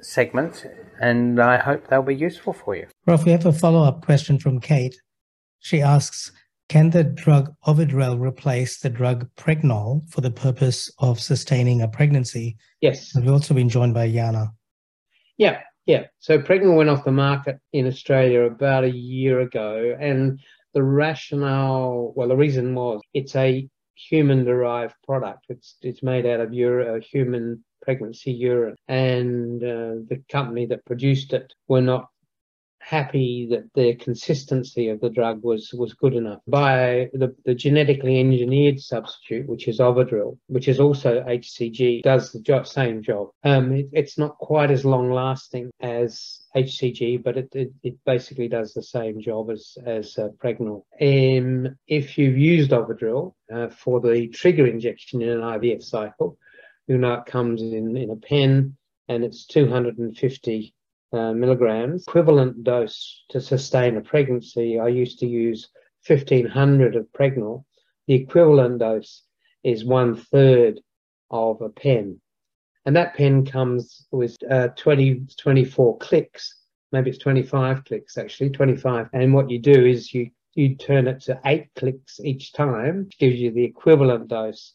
segments, and I hope they'll be useful for you. Rolf, we have a follow up question from Kate. She asks Can the drug Ovidrel replace the drug Pregnyl for the purpose of sustaining a pregnancy? Yes. We've also been joined by Yana. Yeah, yeah. So Pregnyl went off the market in Australia about a year ago, and the rationale, well, the reason was it's a human-derived product. It's it's made out of ur- uh, human pregnancy urine, and uh, the company that produced it were not happy that the consistency of the drug was was good enough. By the, the genetically engineered substitute which is ovidrel which is also hcg does the job, same job. Um, it, it's not quite as long lasting as hcg but it, it, it, basically does the same job as as uh, pregnyl um, if you've used ovidrel uh, for the trigger injection in an ivf cycle it comes in in a pen and it's 250 uh, milligrams. Equivalent dose to sustain a pregnancy, I used to use 1500 of Pregnyl. The equivalent dose is one third of a pen. And that pen comes with uh, 20, 24 clicks. Maybe it's 25 clicks actually, 25. And what you do is you, you turn it to eight clicks each time, which gives you the equivalent dose